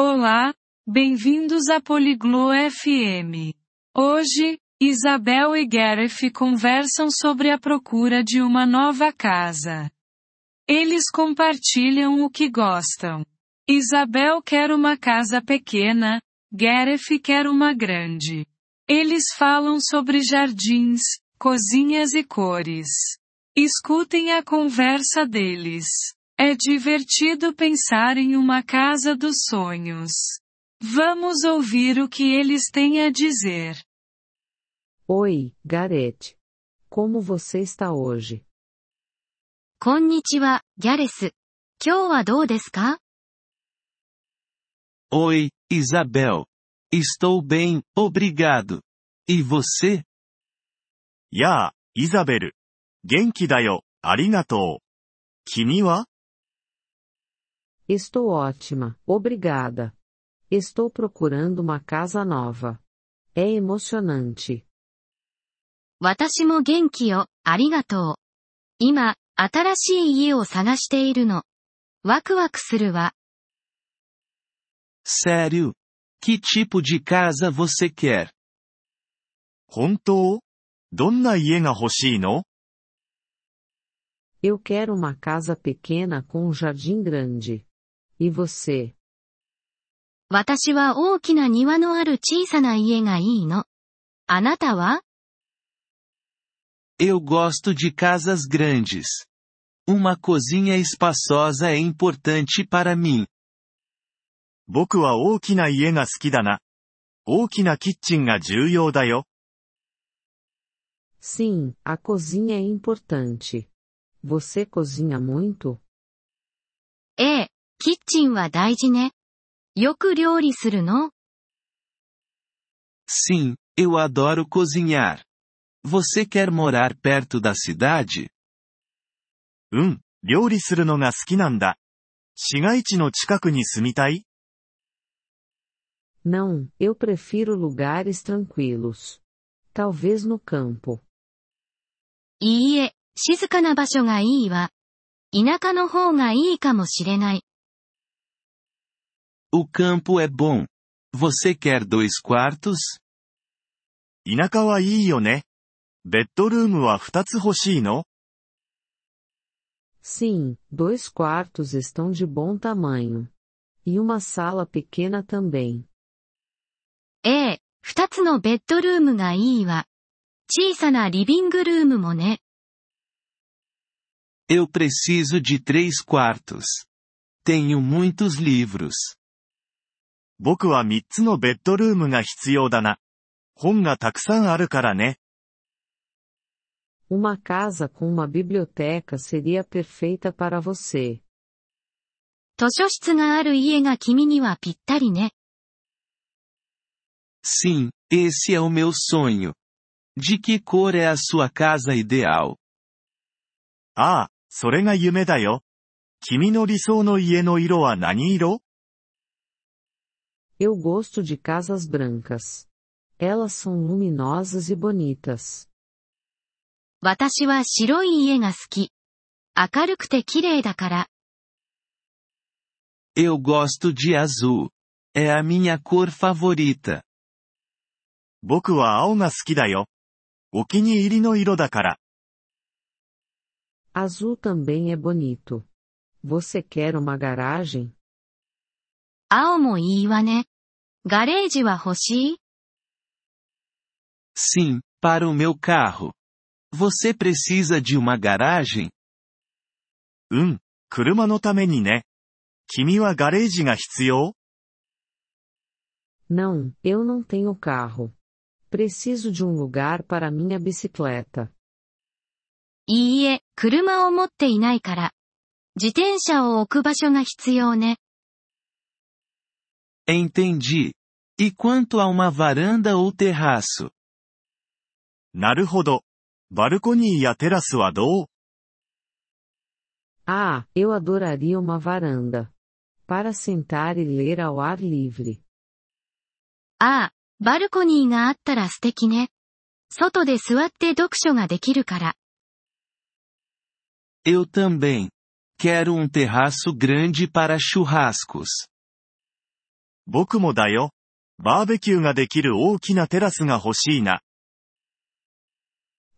Olá, bem-vindos a Poliglo FM. Hoje, Isabel e Gareth conversam sobre a procura de uma nova casa. Eles compartilham o que gostam. Isabel quer uma casa pequena, Gareth quer uma grande. Eles falam sobre jardins, cozinhas e cores. Escutem a conversa deles. É divertido pensar em uma casa dos sonhos. Vamos ouvir o que eles têm a dizer. Oi, Gareth. Como você está hoje? こんにちは、ギャレス。今日はどうですか Oi, Isabel. Estou bem, obrigado. E você? やあ、イザベル。元気だよ、ありがとう。君は Estou ótima, obrigada. Estou procurando uma casa nova. É emocionante. 私も元気よ、ありがとう。今、新しい家を探しているの。ワクワクするわ。 Sério? Que tipo de casa você quer? 本当どんな家が欲しいの Eu quero uma casa pequena com um jardim grande. E você? 私は大きな庭のある小さな家がいいの。あなたは Eu gosto de casas grandes. Uma cozinha espaçosa é importante para mim. 僕は大きな家が好きだな。大きなキッチンが重要だよ。 Sim, a cozinha é importante. Você cozinha muito? ええ、 キッチンは大事ね。よく料理するの Sim, eu adoro cozinhar. Você quer morar perto da cidade? うん、料理するのが好きなんだ。市街地の近くに住みたい Não, eu prefiro lugares tranquilos. Talvez no campo. いいえ、静かな場所がいいわ。田舎の方がいいかもしれない。O campo é bom. Você quer dois quartos? 田舎はいいよね。ベッドルームは2つ欲しいの Sim, dois quartos estão de bom tamanho. E uma sala pequena também. ええ、二つのベッドルームがいいわ。小さなリビングルームもね。 Eu preciso de três quartos. Tenho muitos livros. 僕は3つのベッドルームが必要だな。本がたくさんあるからね。Uma casa com uma biblioteca seria perfeita para você. 図書室がある家が君にはぴったりね。Sim, esse é o meu sonho. De que cor é a sua casa ideal? ああ、それが夢だよ。君の理想の家の色は何色 Eu gosto de casas brancas. Elas são luminosas e bonitas. 私は白い家が好き。明るくて綺麗だから。 Eu gosto de azul. É a minha cor favorita. 僕は青が好きだよ。お気に入りの色だから。 Azul também é bonito. Você quer uma garagem? 青もいいわね。ガレージは欲しい Sim, para o meu carro. Você precisa de uma garagem? うん、車のためにね。君はガレージが必要 Não, eu não tenho carro. Preciso de um lugar para minha bicicleta. いいえ、車を持っていないから。自転車を置く場所が必要ね。Entendi. E quanto a uma varanda ou terraço? なるほど。バルコニーやテラスはどう Ah, eu adoraria uma varanda. Para sentar e ler ao ar livre. ああ、バルコニーがあったら素敵ね。外で座って読書ができるから。 Eu também. Quero um terraço grande para churrascos. 僕もだよ。バーベキューができる大きなテラスが欲しいな。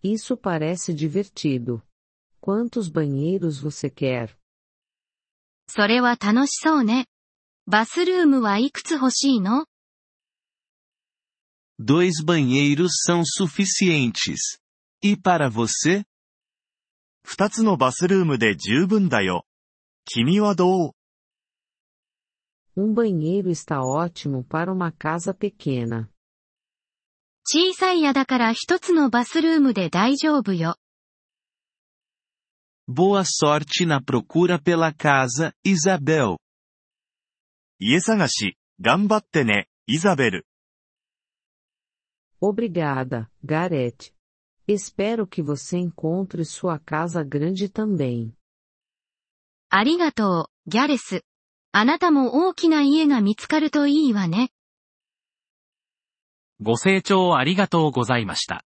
Isso parece divertido. Quantos banheiros você quer? それは楽しそうね。バスルームはいくつ欲しいの Dois banheiros são suficientes. E para você? 二つのバスルームで十分だよ。君はどう Um banheiro está ótimo para uma casa pequena. 小さい家だから一つのバスルームで大丈夫よ。 Boa sorte na procura pela casa, Isabel. 家探し、頑張ってね、イザベル。 Obrigada, Gareth. Espero que você encontre sua casa grande também. ありがとう、ギャレス。 あなたも大きな家が見つかるといいわね。ご清聴ありがとうございました。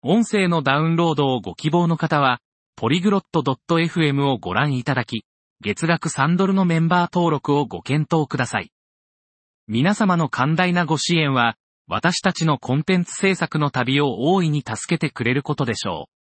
音声のダウンロードをご希望の方は、ポリグロット .fm をご覧いただき、月額3ドルのメンバー登録をご検討ください。皆様の寛大なご支援は、私たちのコンテンツ制作の旅を大いに助けてくれることでしょう。